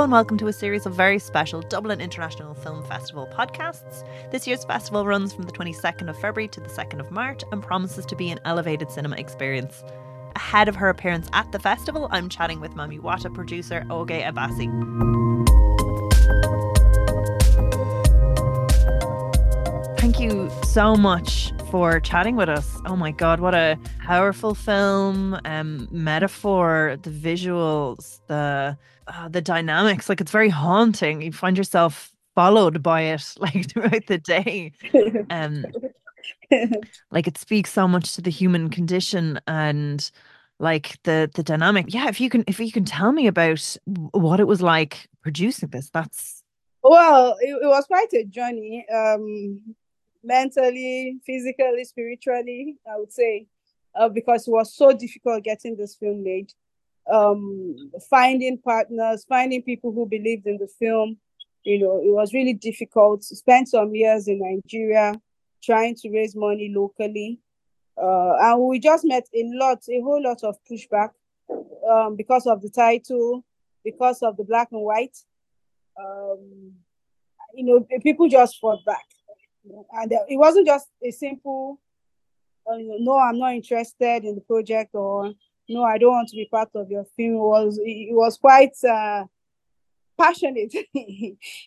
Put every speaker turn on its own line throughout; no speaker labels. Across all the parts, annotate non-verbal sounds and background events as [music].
And welcome to a series of very special Dublin International Film Festival podcasts. This year's festival runs from the 22nd of February to the 2nd of March and promises to be an elevated cinema experience. Ahead of her appearance at the festival, I'm chatting with Mami Wata producer Oge Obasi. Thank you so much for chatting with us. Oh my God, what a powerful film, um, metaphor, the visuals, the uh, the dynamics. Like it's very haunting. You find yourself followed by it [laughs] like throughout the day. Um, [laughs] like it speaks so much to the human condition and like the the dynamic. Yeah, if you can if you can tell me about what it was like producing this, that's
well, it, it was quite a journey. Um, mentally, physically, spiritually, I would say, uh, because it was so difficult getting this film made. Um, finding partners, finding people who believed in the film, you know, it was really difficult. Spent some years in Nigeria trying to raise money locally. Uh, and we just met a lot, a whole lot of pushback um, because of the title, because of the black and white. Um, you know, people just fought back and it wasn't just a simple uh, no i'm not interested in the project or no i don't want to be part of your film. It was it was quite uh, passionate [laughs]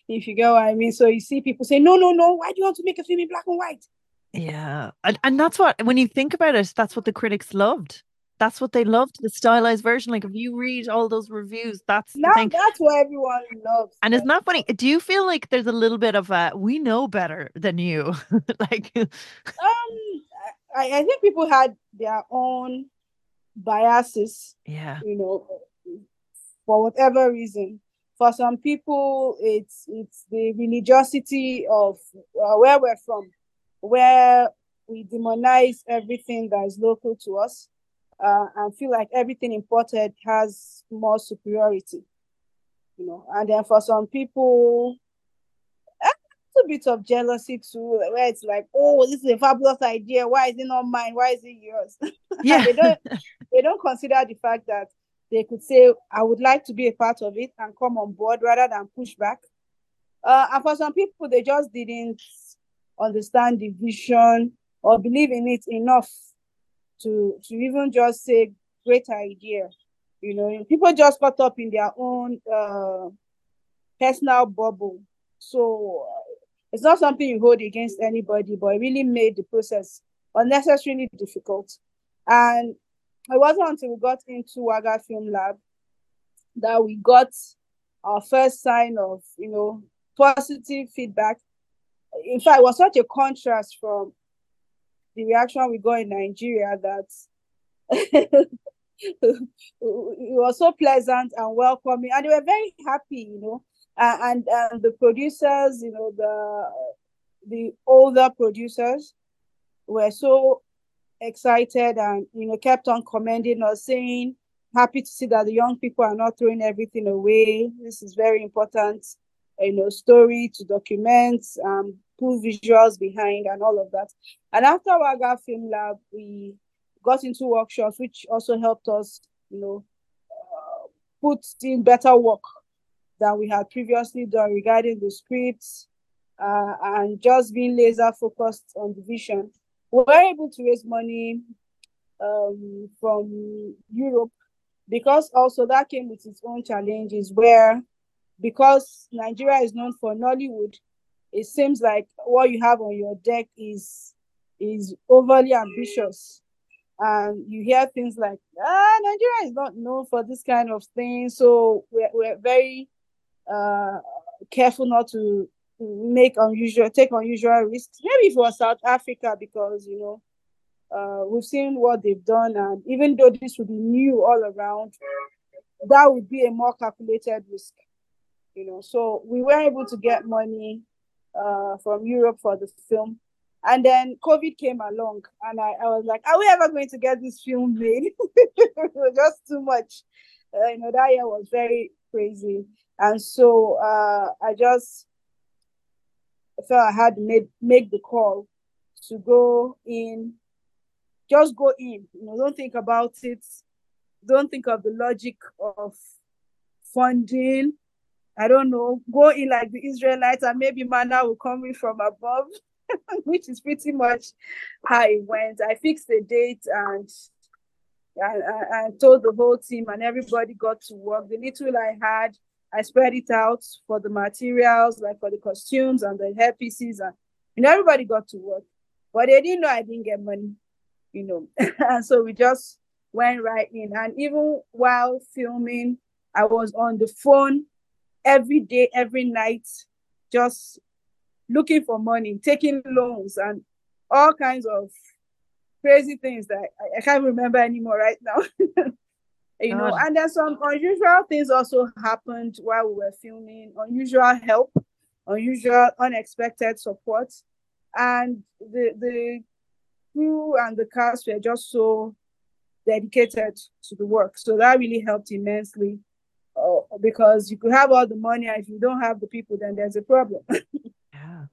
if you get what i mean. So you see people say no no no why do you want to make a film in black and white?
Yeah. And, and that's what when you think about it that's what the critics loved that's what they loved the stylized version like if you read all those reviews that's
now that's what everyone loves
and it's not funny do you feel like there's a little bit of a we know better than you [laughs] like um
I, I think people had their own biases
yeah.
you know for whatever reason. For some people it's it's the religiosity of uh, where we're from where we demonize everything that is local to us uh, and feel like everything imported has more superiority, you know. And then for some people, a little bit of jealousy too, where it's like, oh, this is a fabulous idea. Why is it not mine? Why is it yours? [laughs]
Yeah,
they don't they don't consider the fact that they could say, I would like to be a part of it and come on board rather than push back. Uh, and for some people, they just didn't understand the vision or believe in it enough to to even just say great idea. You know, people just got up in their own uh, personal bubble. So it's not something you hold against anybody, but it really made the process unnecessarily difficult. And it wasn't until we got into Ouaga Film Lab that we got our first sign of, you know, positive feedback. In fact, it was such a contrast from the reaction we got in Nigeria that [laughs] it was so pleasant and welcoming, and they were very happy, you know. Uh, and and the producers, you know, the the older producers were so excited and you know kept on commending us, saying, "Happy to see that the young people are not throwing everything away. This is very important." You know, story to document, um, put visuals behind and all of that. And after Ouaga Film Lab, we got into workshops, which also helped us, you know, uh, put in better work than we had previously done regarding the scripts uh, and just being laser focused on the vision. We were able to raise money um, from Europe because also that came with its own challenges where because Nigeria is known for Nollywood, it seems like what you have on your deck is is overly ambitious. And you hear things like ah nigeria is not known for this kind of thing so we're, we're very uh careful not to make unusual take unusual risks maybe for south africa because you know uh we've seen what they've done and even though this would be new all around that would be a more calculated risk you know so we were able to get money uh, from Europe for the film. And then COVID came along, and I, I was like, are we ever going to get this film made? [laughs] just too much. Uh, you know, that year was very crazy. And so uh, I just felt I had to make, make the call to go in, just go in. You know, don't think about it. Don't think of the logic of funding I don't know, go in like the Israelites and maybe manna will come in from above, [laughs] which is pretty much how it went. I fixed the date and I, I, I, told the whole team and everybody got to work. The little I had, I spread it out for the materials, like for the costumes and the hairpieces, and you know, everybody got to work. But they didn't know I didn't get money, you know. [laughs] and so we just went right in. And even while filming, I was on the phone every day, every night, just looking for money, taking loans, and all kinds of crazy things that I, I can't remember anymore right now. [laughs] you know, and then some unusual things also happened while we were filming, unusual help, unusual, unexpected support. And the the crew and the cast were just so dedicated to the work. So that really helped immensely. Uh, because you could have all the money and if you don't have the people then there's a problem [laughs] yeah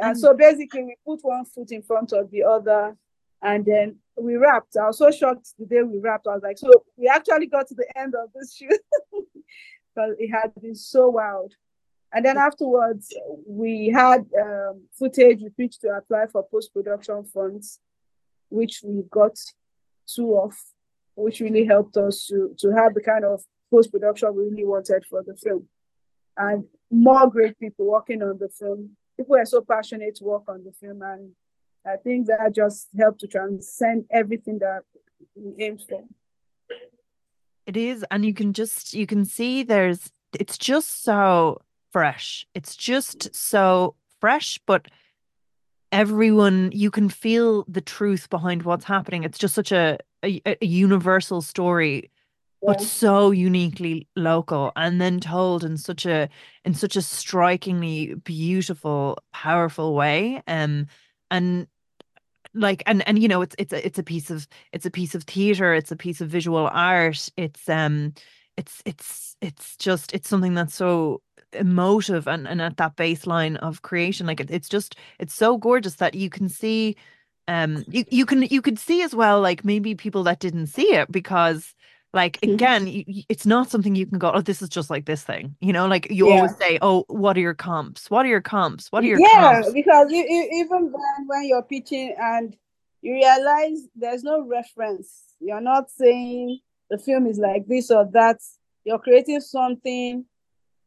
and so basically we put one foot in front of the other and then we wrapped. I was so shocked the day we wrapped. I was like, so we actually got to the end of this shoot [laughs] because it had been so wild. And then afterwards, we had um, footage with which to apply for post production funds, which we got two of, which really helped us to, to have the kind of post production we really wanted for the film. And more great people working on the film. People are so passionate to work on the film, and I think that just helped to transcend everything that we aimed for.
It is, and you can just you can see there's it's just so fresh. It's just so fresh, but everyone you can feel the truth behind what's happening. It's just such a a, a universal story. But so uniquely local and then told in such a in such a strikingly beautiful powerful way um and like and and you know it's it's a it's a piece of it's a piece of theater it's a piece of visual art it's um it's it's it's just it's something that's so emotive and and at that baseline of creation like it, it's just it's so gorgeous that you can see um you, you can you could see as well like maybe people that didn't see it because like mm-hmm. again you, it's not something you can go oh this is just like this thing you know like you yeah. always say oh what are your comps what are your comps what are your
yeah
comps?
because you, you, even when, when you're pitching and you realize there's no reference you're not saying the film is like this or that you're creating something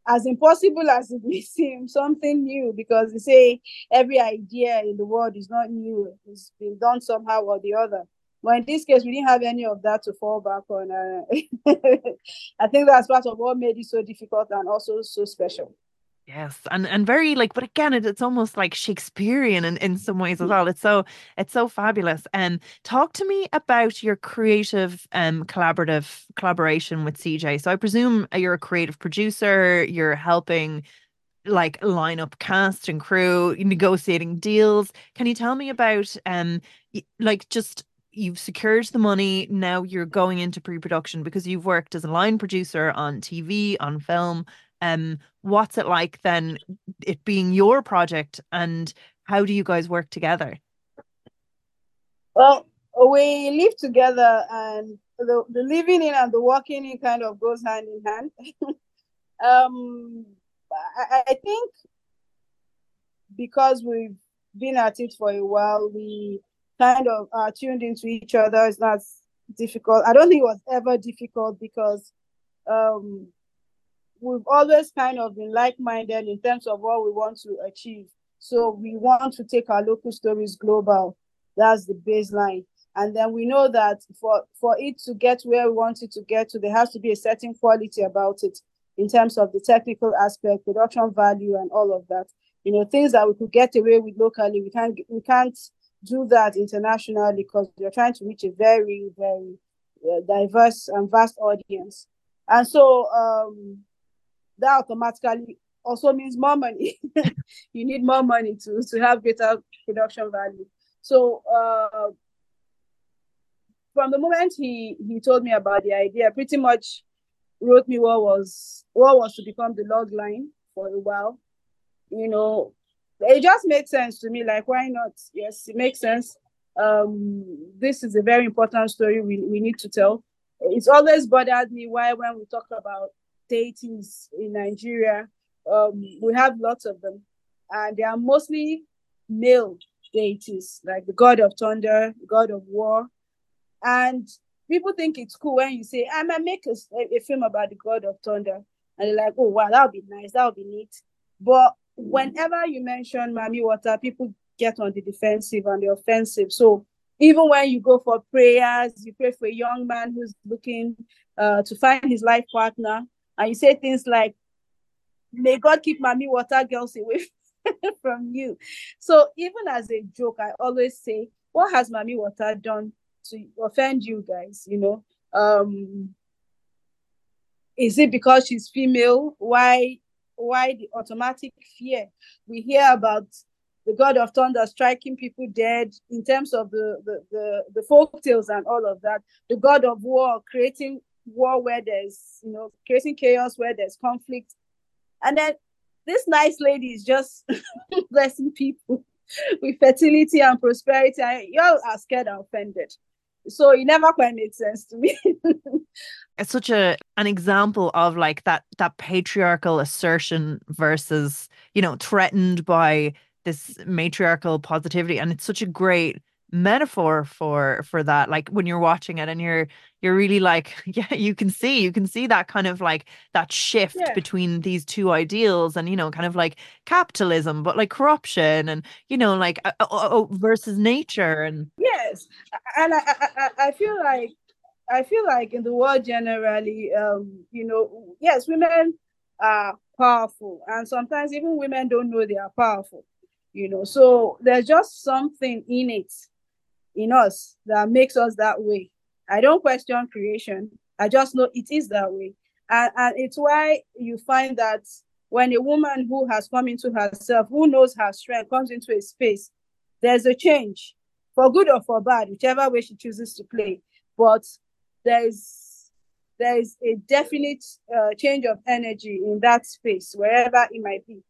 as impossible as it [laughs] may seem something new because they say every idea in the world is not new it's been done somehow or the other but in this case, we didn't have any of that to fall back on. Uh, [laughs] I think that's part of what made it so difficult and also so special.
Yes, and and very like, but again, it, it's almost like Shakespearean in, in some ways as well. It's so it's so fabulous. And um, talk to me about your creative um collaborative collaboration with CJ. So I presume you're a creative producer. You're helping like line up cast and crew, negotiating deals. Can you tell me about um like just you've secured the money now you're going into pre-production because you've worked as a line producer on tv on film. Um what's it like then it being your project and how do you guys work together?
Well we live together and the, the living in and the working in kind of goes hand in hand. [laughs] Um I, I think because we've been at it for a while we kind of uh, tuned into each other. It's not difficult. I don't think it was ever difficult because um, we've always kind of been like-minded in terms of what we want to achieve. So we want to take our local stories global. That's the baseline. And then we know that for, for it to get where we want it to get to, there has to be a certain quality about it in terms of the technical aspect, production value, and all of that. You know, things that we could get away with locally, we can't we can't do that internationally because you're trying to reach a very, very uh, diverse and vast audience. And so um, that automatically also means more money. [laughs] you need more money to, to have greater production value. So uh, from the moment he, he told me about the idea, pretty much wrote me what was what was to become the log line for a while. You know, it just made sense to me. Like, why not? Yes, it makes sense. Um, this is a very important story we, we need to tell. It's always bothered me why when we talk about deities in Nigeria. Um, we have lots of them, and they are mostly male deities, like the god of thunder, god of war. And people think it's cool when you say, I might make a, a film about the god of thunder. And they're like, oh, wow, that would be nice. That would be neat. But whenever you mention Mami Wata, people get on the defensive and the offensive. So even when you go for prayers, you pray for a young man who's looking uh, to find his life partner, and you say things like, May God keep Mami Wata girls away [laughs] from you. So even as a joke, I always say, What has Mami Wata done to offend you guys? You know, um, is it because she's female? Why why the automatic fear? We hear about the god of thunder striking people dead in terms of the, the, the, the folk tales and all of that. The god of war creating war where there's, you know, creating chaos where there's conflict. And then this nice lady is just [laughs] blessing people [laughs] with fertility and prosperity. And y'all are scared and offended. So it never quite made sense to me. [laughs]
it's such a an example of like that that patriarchal assertion versus, you know, threatened by this matriarchal positivity and it's such a great metaphor for for that like when you're watching it and you're you're really like [laughs] yeah you can see you can see that kind of like that shift yeah. between these two ideals and you know kind of like capitalism but like corruption and you know like uh, uh, uh versus nature and
yes and I, I i feel like i feel like in the world generally um you know yes women are powerful and sometimes even women don't know they are powerful you know so there's just something in it in us that makes us that way. I don't question creation. I just know it is that way. And, and it's why you find that when a woman who has come into herself who knows her strength comes into a space there's a change. For good or for bad whichever way she chooses to play. But there's there's a definite uh, change of energy in that space wherever it might be.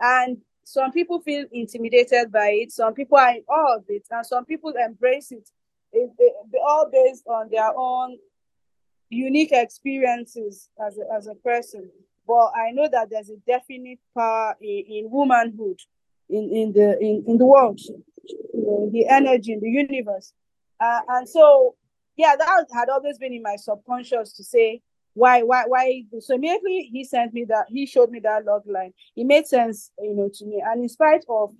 And some people feel intimidated by it, some people are in awe of it, and some people embrace it. it, it all based on their own unique experiences as a, as a person. But I know that there's a definite power in, in womanhood, in, in the in, in the world, know, the energy in the universe. Uh, and so, yeah, that had always been in my subconscious to say, why why why? So immediately he sent me that he showed me that log line. It made sense you know to me. And in spite of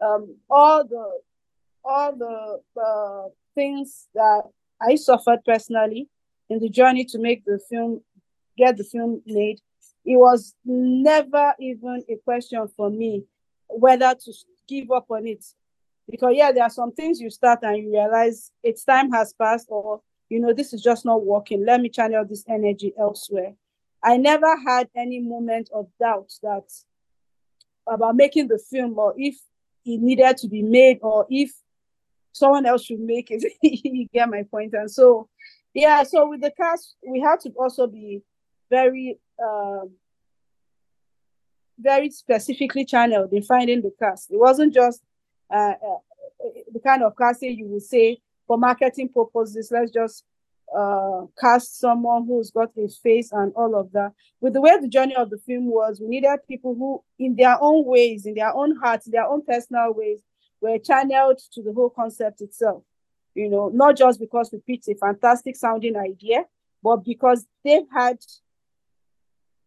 um all the all the uh, things that i suffered personally in the journey to make the film get the film made it was never even a question for me whether to give up on it. Because yeah there are some things you start and you realize its time has passed or you know, this is just not working. Let me channel this energy elsewhere. I never had any moment of doubt that about making the film or if it needed to be made or if someone else should make it. [laughs] you get my point. And so, yeah, so with the cast, we had to also be very, um, very specifically channeled in finding the cast. It wasn't just uh, uh, the kind of casting you would say, for marketing purposes, let's just uh, cast someone who's got a face and all of that. With the way the journey of the film was, we needed people who, in their own ways, in their own hearts, their own personal ways, were channeled to the whole concept itself. You know, not just because we pitched a fantastic sounding idea, but because they've had,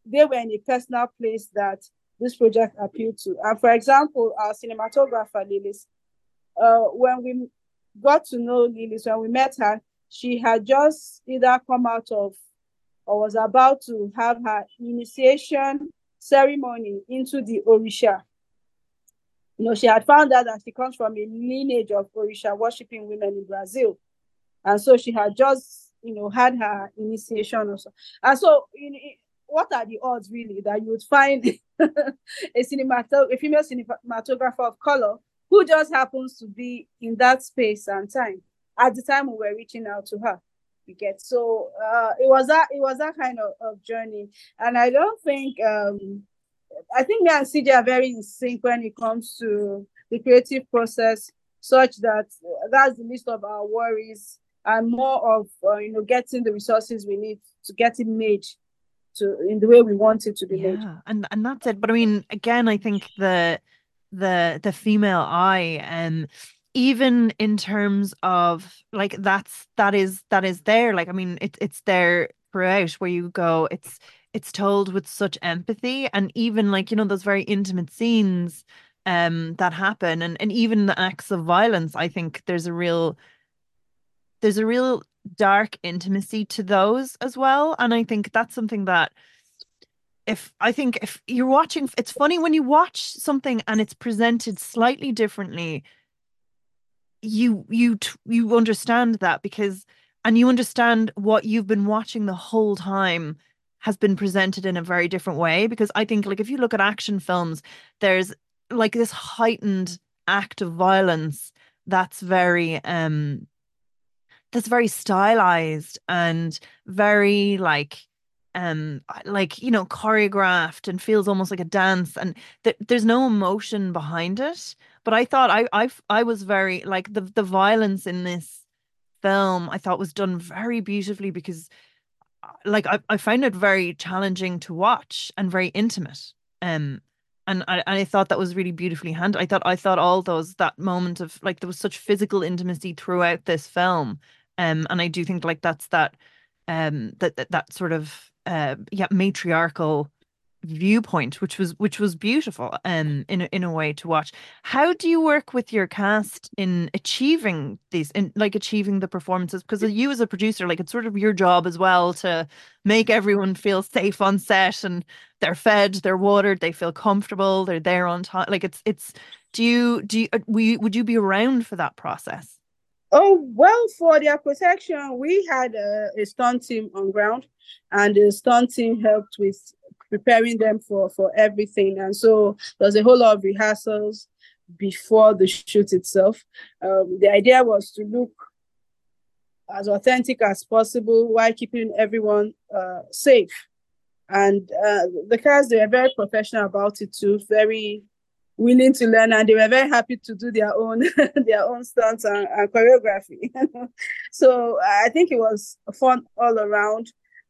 they were in a personal place that this project appealed to. And for example, our cinematographer, Lilis, uh, when we got to know Lily. So when we met her, she had just either come out of or was about to have her initiation ceremony into the Orisha. You know, she had found out that she comes from a lineage of Orisha worshiping women in Brazil. And so she had just, you know, had her initiation also. And so, you know, what are the odds really that you would find [laughs] a cinematographer, a female cinematographer of color who just happens to be in that space and time at the time we were reaching out to her we get so uh, it was that it was that kind of, of journey and i don't think um, i think me and cj are very in sync when it comes to the creative process such that uh, that's the least of our worries and more of uh, you know getting the resources we need to get it made to in the way we want it to be
yeah.
made.
And and that's it. But I mean, again, I think the the the female eye and even in terms of like that's that is that is there. Like, I mean, it's it's there throughout where you go, it's it's told with such empathy and even like, you know, those very intimate scenes um that happen and, and even the acts of violence, I think there's a real there's a real dark intimacy to those as well. And I think that's something that if I think if you're watching, it's funny when you watch something and it's presented slightly differently. You you you understand that because and you understand what you've been watching the whole time has been presented in a very different way because I think like if you look at action films there's like this heightened act of violence that's very um that's very stylized and very like um like you know choreographed and feels almost like a dance and th- there's no emotion behind it but i thought i i i was very like the the violence in this film i thought was done very beautifully because uh, like i, I find it very challenging to watch and very intimate um and I, and I thought that was really beautifully handled. I thought I thought all those that moment of like there was such physical intimacy throughout this film um, and I do think like that's that um that that, that sort of uh yeah matriarchal viewpoint which was which was beautiful um in a, in a way to watch. How do you work with your cast in achieving these in like achieving the performances? Because you as a producer like it's sort of your job as well to make everyone feel safe on set and they're fed they're watered they feel comfortable they're there on time. Like it's it's do you do you, uh, we would you be around for that process
Oh, well, for their protection, we had a, a stunt team on ground, and the stunt team helped with preparing them for, for everything. And so there's a whole lot of rehearsals before the shoot itself. Um, the idea was to look as authentic as possible while keeping everyone uh, safe. And uh, the cast, they are very professional about it too, very willing to learn and they were very happy to do their own [laughs] their own stunts and, and choreography. [laughs] So i think it was fun all around.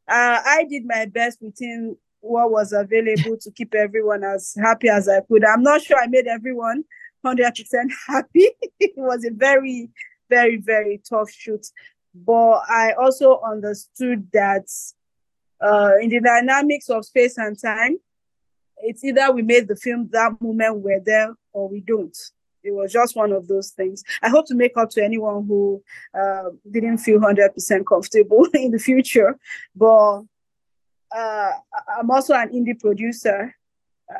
Uh, i did my best within what was available to keep everyone as happy as i could. I'm not sure i made everyone 100% [laughs] happy. It was a very very very tough shoot. But i also understood that uh, in the dynamics of space and time it's either we made the film that moment we're there or we don't. It was just one of those things. I hope to make up to anyone who uh, didn't feel 100% comfortable [laughs] in the future. But uh, I'm also an indie producer.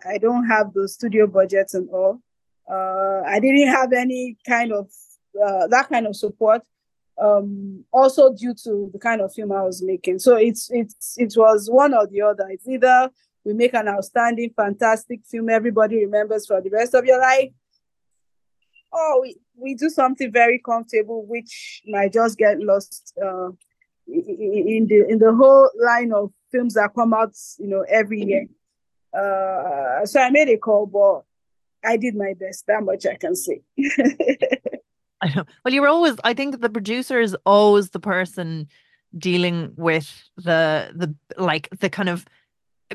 I don't have the studio budgets and all. Uh, I didn't have any kind of uh, that kind of support. Um, also due to the kind of film I was making. So it's it's it was one or the other. It's either we make an outstanding, fantastic film everybody remembers for the rest of your life. Or we, we do something very comfortable, which might just get lost uh, in the in the whole line of films that come out, you know, every year. Uh, so I made a call, but I did my best. That much I can say. [laughs]
I know. Well, you're always. I think the producer is always the person dealing with the the like the kind of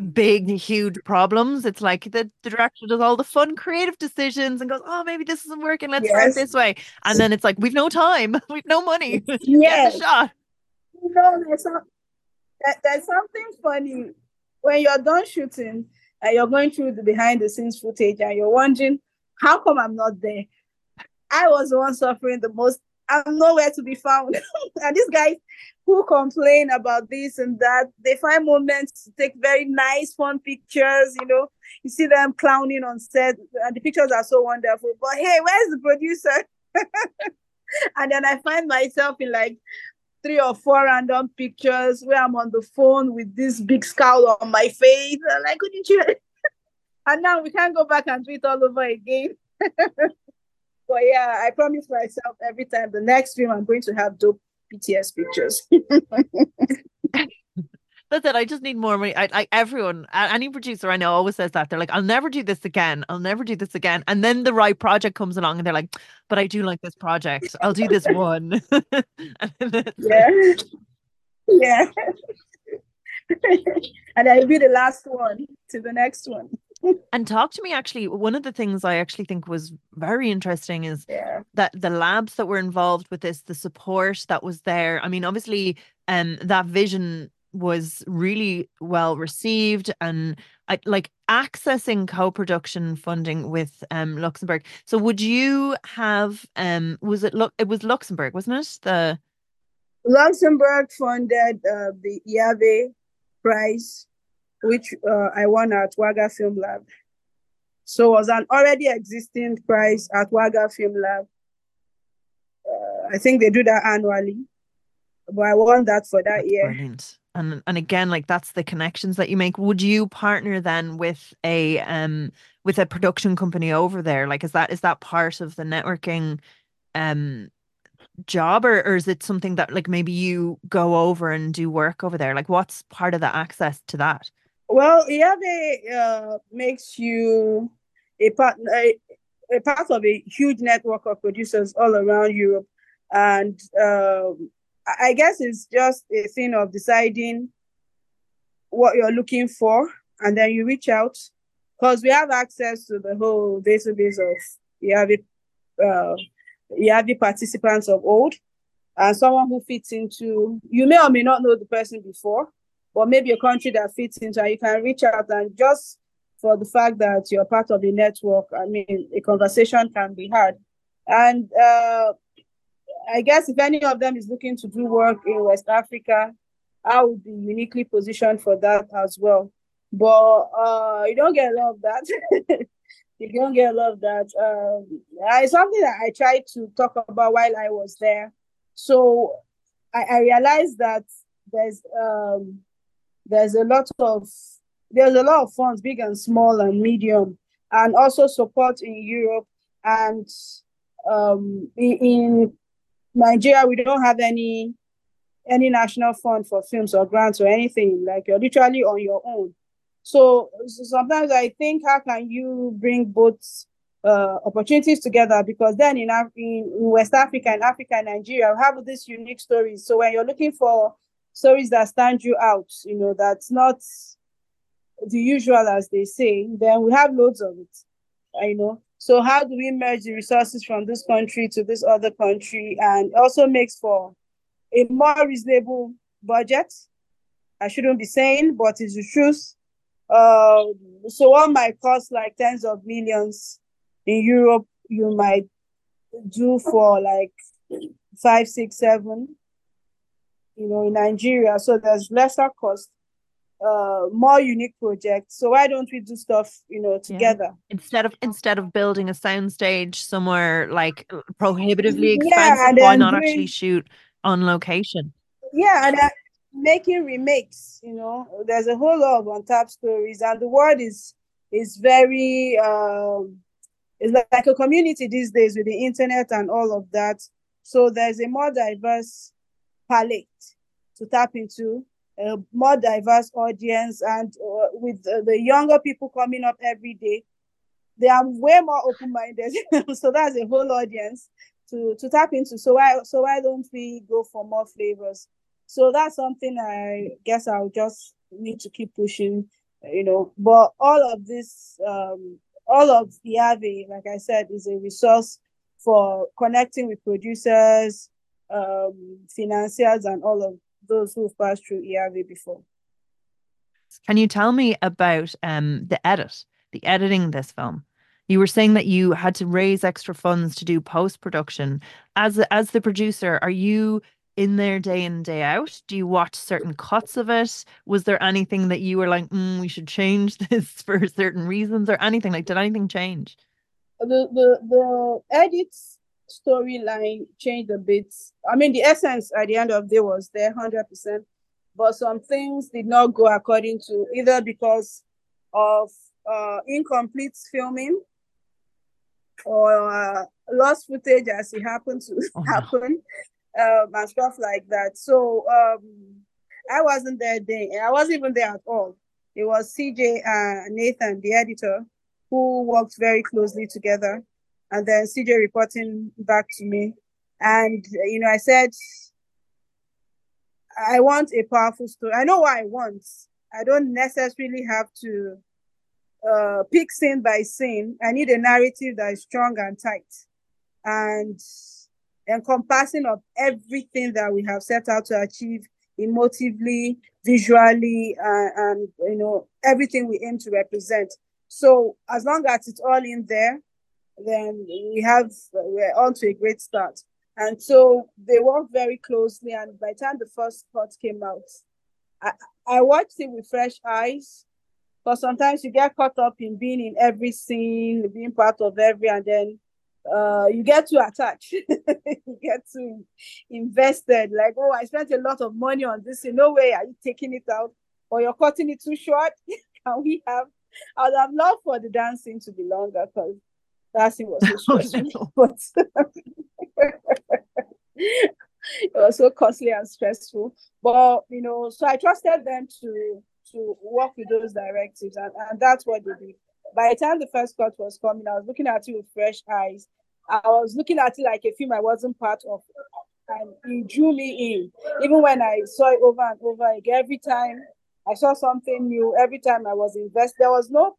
big, huge problems. It's like the, the director does all the fun, creative decisions and goes, "Oh, maybe this isn't working. Let's yes. try it this way." And then it's like, "We've no time. [laughs] We've no money.
Yes. [laughs]
Get the shot."
You know, there's, there's something funny when you're done shooting and you're going through the behind the scenes footage and you're wondering, "How come I'm not there?" I was the one suffering the most. I'm nowhere to be found. [laughs] and these guys who complain about this and that. They find moments to take very nice, fun pictures. You know, you see them clowning on set, and the pictures are so wonderful. But hey, where's the producer? [laughs] and then I find myself in like three or four random pictures where I'm on the phone with this big scowl on my face. I'm like, couldn't you? [laughs] and now we can't go back and do it all over again. But yeah, I promise myself every time the next film I'm going to have dope BTS pictures. [laughs]
That's it. I just need more money. I, I, everyone, any producer I know always says that. They're like, I'll never do this again. I'll never do this again. And then the right project comes along and they're like, but I do like this project. I'll do this one. [laughs]
yeah. yeah. [laughs] and then it'll be the last one to the next one.
And talk to me actually one of the things i actually think was very interesting is
yeah.
that the labs that were involved with this the support that was there i mean obviously um that vision was really well received and I, like accessing co-production funding with um Luxembourg. So would you have um was it look it was Luxembourg, wasn't it? The
Luxembourg funded uh, the EAVE prize, which uh, I won at Ouaga Film Lab. So was an already existing prize at Ouaga Film Lab. Uh, I think they do that annually, but I won that for that
That's
year.
Brilliant and and again like that's the connections that you make would you partner then with a um with a production company over there like is that is that part of the networking um job or, or is it something that like maybe you go over and do work over there like what's part of the access to that
well yeah uh, makes you a part a, a part of a huge network of producers all around europe and um, I guess it's just a thing of deciding what you're looking for, and then you reach out because we have access to the whole database of the uh, the participants of old, and someone who fits into. You may or may not know the person before, but maybe a country that fits into, and you can reach out and just for the fact that you're part of the network. I mean, a conversation can be had, and uh, I guess if any of them is looking to do work in West Africa, I would be uniquely positioned for that as well. But uh, you don't get a lot of that. [laughs] you don't get a lot of that. Um, it's something that I tried to talk about while I was there. So I, I realized that there's um, there's a lot of there's a lot of funds, big and small and medium, and also support in Europe and um, in, Nigeria, we don't have any any national fund for films or grants or anything. Like you're literally on your own. So, so sometimes I think, how can you bring both uh, opportunities together? Because then in, Af- in West Africa and Africa and Nigeria, we have this unique stories. So when you're looking for stories that stand you out, you know, that's not the usual, as they say, then we have loads of it. I know. So how do we merge the resources from this country to this other country and also makes for a more reasonable budget? I shouldn't be saying, but it's the truth. Uh, so what might cost like tens of millions in Europe, you might do for like five, six, seven, you know, in Nigeria. So there's lesser cost uh, more unique projects. So why don't we do stuff, you know, together
yeah. instead of instead of building a soundstage somewhere like prohibitively expensive? Yeah, why not doing, actually shoot on location?
Yeah, and uh, making remakes. You know, there's a whole lot of untapped stories, and the world is is very um, it's like a community these days with the internet and all of that. So there's a more diverse palette to tap into a more diverse audience and uh, with uh, the younger people coming up every day. They are way more open-minded. [laughs] So that's a whole audience to to tap into. So why so why don't we go for more flavors? So that's something i guess i'll just need to keep pushing you know. But all of this um all of the EAVE, like i said is a resource for connecting with producers um financiers and all of those who've passed through EAVE before.
Can you tell me about um, the edit, the editing this film? You were saying that you had to raise extra funds to do post production. As as the producer, are you in there day in day out? Do you watch certain cuts of it? Was there anything that you were like, mm, we should change [laughs] this for certain reasons, or anything like? Did anything change?
The the the edits storyline changed a bit. I mean, the essence at the end of the day was there 100%, but some things did not go according to either because of uh, incomplete filming or uh, lost footage as it happened to oh, [laughs] happen um, and stuff like that. So um, I wasn't there then. I wasn't even there at all. It was CJ and Nathan, the editor, who worked very closely together and then CJ reporting back to me. And, you know, I said, I want a powerful story. I know what I want. I don't necessarily have to uh, pick scene by scene. I need a narrative that is strong and tight and encompassing of everything that we have set out to achieve emotively, visually, uh, and you know everything we aim to represent. So as long as it's all in there, then we have we're on to a great start. And so they work very closely. And by the time the first cut came out, I, I watched it with fresh eyes. But sometimes you get caught up in being in every scene, being part of every, and then uh, you get too attached. [laughs] you get too invested. Like, oh, I spent a lot of money on this. In no way are you taking it out, or you're cutting it too short. [laughs] Can we have? I'd have loved for the dancing to be longer because dancing [laughs] was so stressful. but [laughs] it was so costly and stressful. But you know, so I trusted them to to work with those directives, and, and that's what they did. By the time the first cut was coming, I was looking at it with fresh eyes. I was looking at it like a film I wasn't part of, and it drew me in. Even when I saw it over and over again, every time I saw something new, every time I was invested, there was no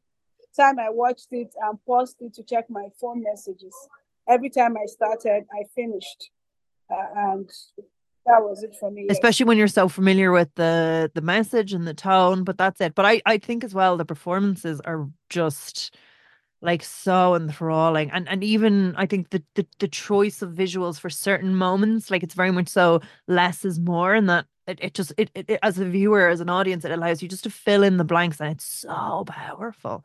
time I watched it and paused it to check my phone messages. Every time I started, I finished, uh, and that was it for me.
Especially when you're so familiar with the the message and the tone, but that's it. But I I think as well the performances are just like so enthralling and and even i think the, the the choice of visuals for certain moments like it's very much so less is more and that it, it just it, it as a viewer as an audience it allows you just to fill in the blanks and it's so powerful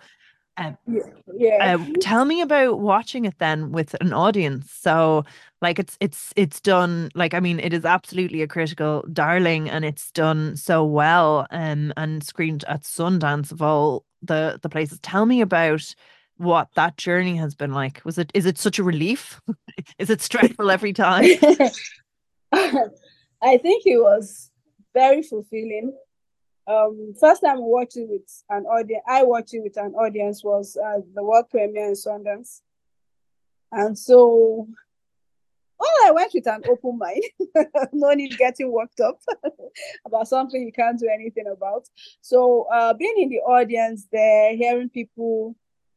um, yeah. yeah.
Uh, tell me about watching it then with an audience. So, like, it's it's it's done. Like, I mean, it is absolutely a critical darling, and it's done so well. Um, and screened at Sundance of all the the places. Tell me about what that journey has been like. Was it is it such a relief? [laughs] is it stressful [laughs] every time? [laughs]
I think it was very fulfilling um, first time watching with an audience, I watched it with an audience was uh, the world premiere in Sundance, and so oh, I went with an open mind, [laughs] no need getting worked up [laughs] about something you can't do anything about. So uh, being in the audience there, hearing people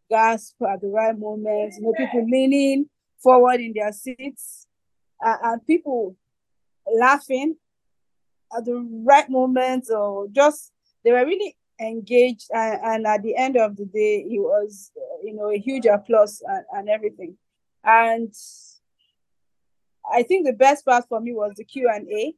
gasp at the right moments, you know, people leaning forward in their seats, uh, and people laughing at the right moment or just they were really engaged and, and at the end of the day it was you know a huge applause and, and everything. And i think the best part for me was the q&a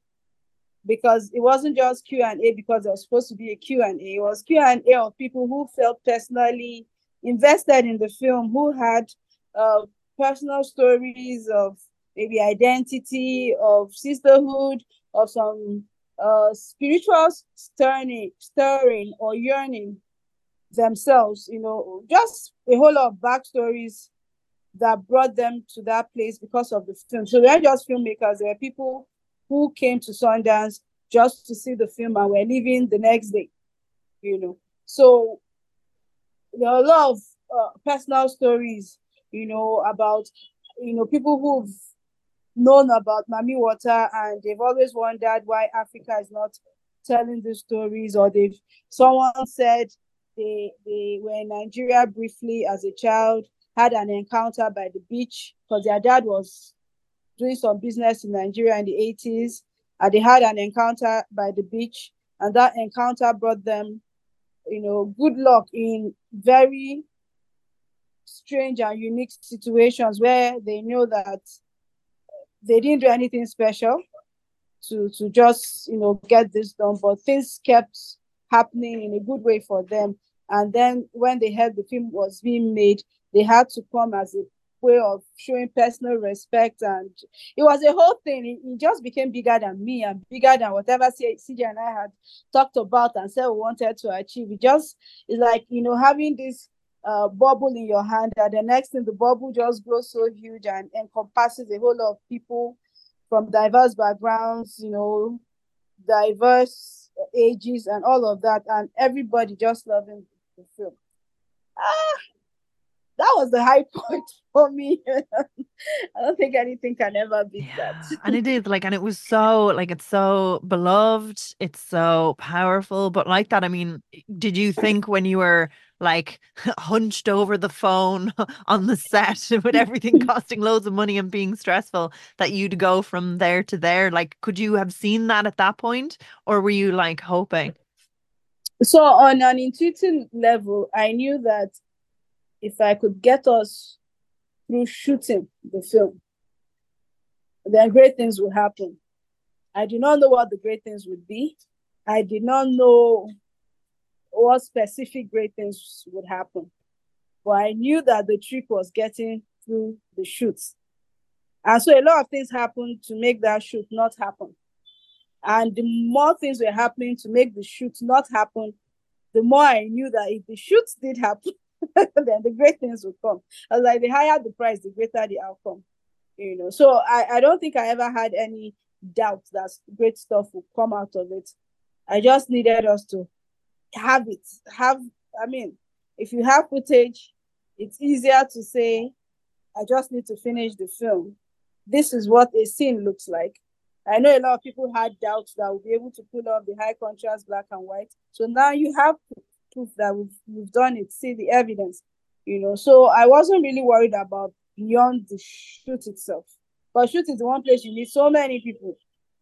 because it wasn't just q&a because it was supposed to be a q&a it was q&a of people who felt personally invested in the film who had uh, personal stories of maybe identity of sisterhood of some uh, spiritual stirring, stirring or yearning themselves, you know, just a whole lot of backstories that brought them to that place because of the film. So they are just filmmakers. There were people who came to Sundance just to see the film and were leaving the next day, you know. So there are a lot of uh, personal stories, you know, about, you know, people who've known about Mami Wata and they've always wondered why Africa is not telling these stories or they've someone said they they were in Nigeria briefly as a child, had an encounter by the beach because their dad was doing some business in Nigeria in the 80s and they had an encounter by the beach and that encounter brought them you know good luck in very strange and unique situations where they know that they didn't do anything special to to just you know get this done, but things kept happening in a good way for them. And then when they heard the film was being made, they had to come as a way of showing personal respect, and it was a whole thing. It, it just became bigger than me and bigger than whatever CJ and I had talked about and said we wanted to achieve. It just is like you know having this uh, bubble in your hand, and the next thing the bubble just grows so huge and encompasses a whole lot of people from diverse backgrounds, you know, diverse ages, and all of that, and everybody just loving the film. Ah, that was the high [laughs] point for me. [laughs] I don't think anything can ever beat yeah. that.
and it is like, and it was so like it's so beloved, it's so powerful. But like that, I mean, did you think when you were like [laughs] hunched over the phone [laughs] on the set [laughs] with everything costing loads of money and being stressful that you'd go from there to there? Like, could you have seen that at that point, or were you like hoping?
So on an intuitive level, I knew that if I could get us through shooting the film, then great things would happen. I did not know what the great things would be. I did not know what specific great things would happen. But I knew that the trick was getting through the shoots. And so a lot of things happened to make that shoot not happen. And the more things were happening to make the shoot not happen, the more I knew that if the shoots did happen, [laughs] then the great things would come. I was like, the higher the price, the greater the outcome. You know, so I, I don't think I ever had any doubt that great stuff would come out of it. I just needed us to have it. Have I mean, if you have footage, it's easier to say, I just need to finish the film. This is what a scene looks like. I know a lot of people had doubts that we'll be able to pull off the high contrast black and white. So now you have proof that we've, we've done it, see the evidence, you know. So I wasn't really worried about beyond the shoot itself. But shoot is the one place you need so many people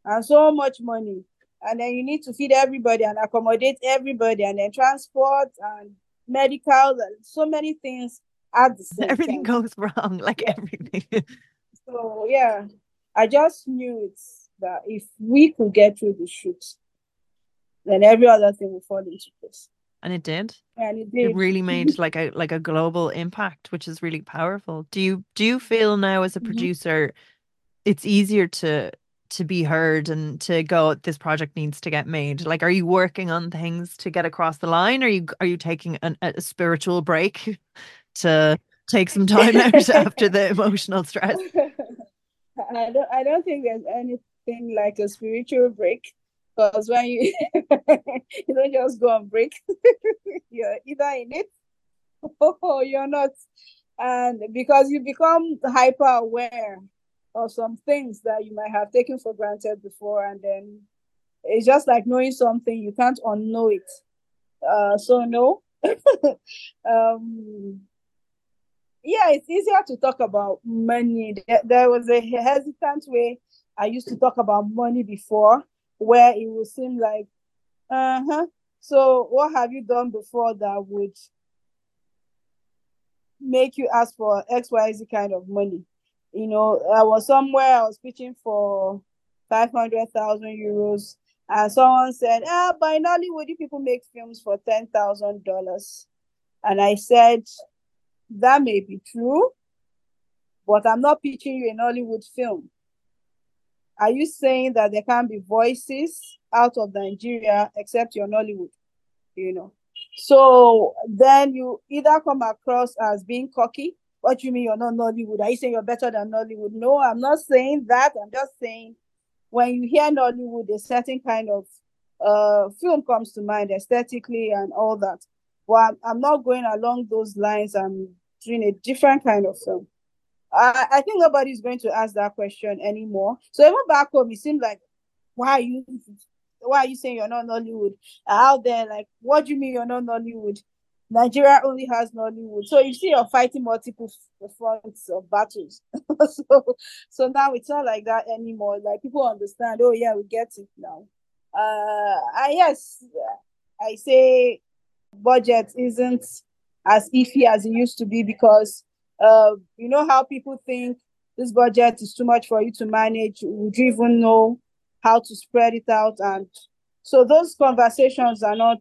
and so much money. And then you need to feed everybody and accommodate everybody and then transport and medical and so many things at the same
Everything
time.
goes wrong, like yeah. everything. [laughs]
so yeah, I just knew it's that if we could get through the shoot, then every other thing will fall into place
and it did
and it did
it really [laughs] made like a like a global impact which is really powerful do you do you feel now as a mm-hmm. producer mm-hmm. it's easier to to be heard and to go this project needs to get made. Like are you working on things to get across the line? Are you are you taking an, a spiritual break [laughs] to take some [laughs] time out after the emotional stress?
I don't, I don't think there's anything like a spiritual break because when you [laughs] you don't just go on break, you're either in it or you're not. And because you become hyper aware of some things that you might have taken for granted before, and then it's just like knowing something, you can't unknow it. Uh, so no. [laughs] um, yeah, it's easier to talk about money. There, was a hesitant way I used to talk about money before where it would seem like, uh huh. So, what have you done before that would make you ask for XYZ kind of money? You know, I was somewhere, I was pitching for 500,000 euros, and someone said, ah, by Nollywood, you people make films for $10,000. And I said, that may be true, but I'm not pitching you a Nollywood film are you saying that there can't be voices out of Nigeria except your Nollywood? You know. So then you either come across as being cocky. What you mean you're not Nollywood? Are you saying you're better than Nollywood? No, I'm not saying that. I'm just saying when you hear Nollywood, a certain kind of uh, film comes to mind aesthetically and all that. But I'm, I'm not going along those lines. I'm doing a different kind of film. I, I think nobody's going to ask that question anymore. So even back home, it seemed like, why are you why are you saying you're not Nollywood? Out there, like, what do you mean you're not Nollywood? Nigeria only has Nollywood. So you see you're fighting multiple fronts of battles. [laughs] so so now it's not like that anymore. Like people understand, oh yeah, we get it now. Uh I yes, I say budget isn't as iffy as it used to be because uh, you know how people think this budget is too much for you to manage. Would you even know how to spread it out? And so those conversations are not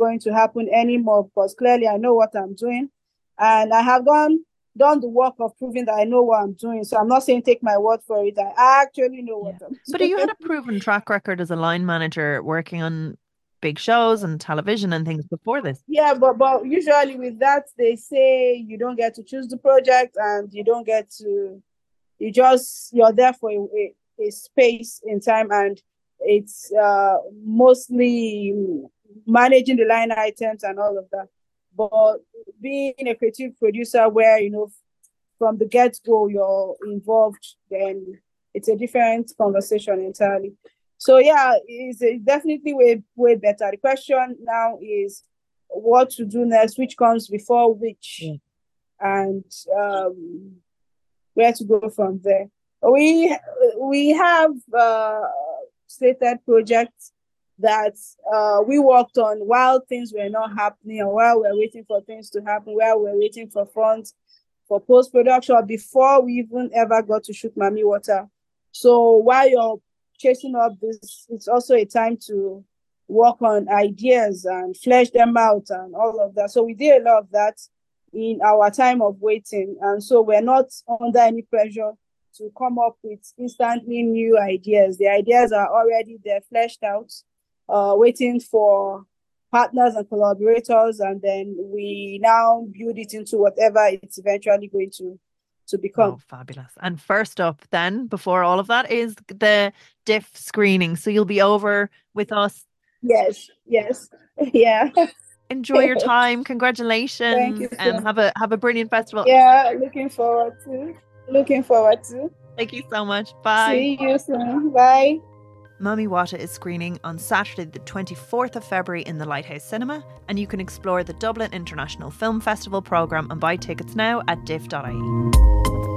going to happen anymore because clearly I know what I'm doing. And I have gone done the work of proving that I know what I'm doing. So I'm not saying take my word for it. I actually know what yeah. I'm doing.
But you had a proven track record as a line manager working on big shows and television and things before this.
Yeah, but but usually with that they say you don't get to choose the project and you don't get to you just you're there for a, a space in time and it's uh mostly managing the line items and all of that. But being a creative producer where you know from the get-go you're involved then it's a different conversation entirely so yeah it's definitely way way better the question now is what to do next which comes before which yeah. and um, where to go from there we we have uh, slated projects that uh, we worked on while things were not happening and while we we're waiting for things to happen, while we we're waiting for funds for post production before we even ever got to shoot Mami Wata. So while you're chasing up this, it's also a time to work on ideas and flesh them out and all of that. So we did a lot of that in our time of waiting. And so we're not under any pressure to come up with instantly new ideas. The ideas are already there, fleshed out uh, waiting for partners and collaborators, and then we now build it into whatever it's eventually going to to become. Oh,
fabulous! And first up, then before all of that, is the DIFF screening. So you'll be over with us.
Yes. Yes. [laughs] Yeah.
Enjoy your [laughs] time. Congratulations, Thank you, and have a have a brilliant festival.
Yeah, looking forward to. Looking forward to.
Thank you so much. Bye.
See you soon. Bye.
Mami Wata is screening on Saturday, the 24th of February in the Lighthouse Cinema, and you can explore the Dublin International Film Festival programme and buy tickets now at diff.ie.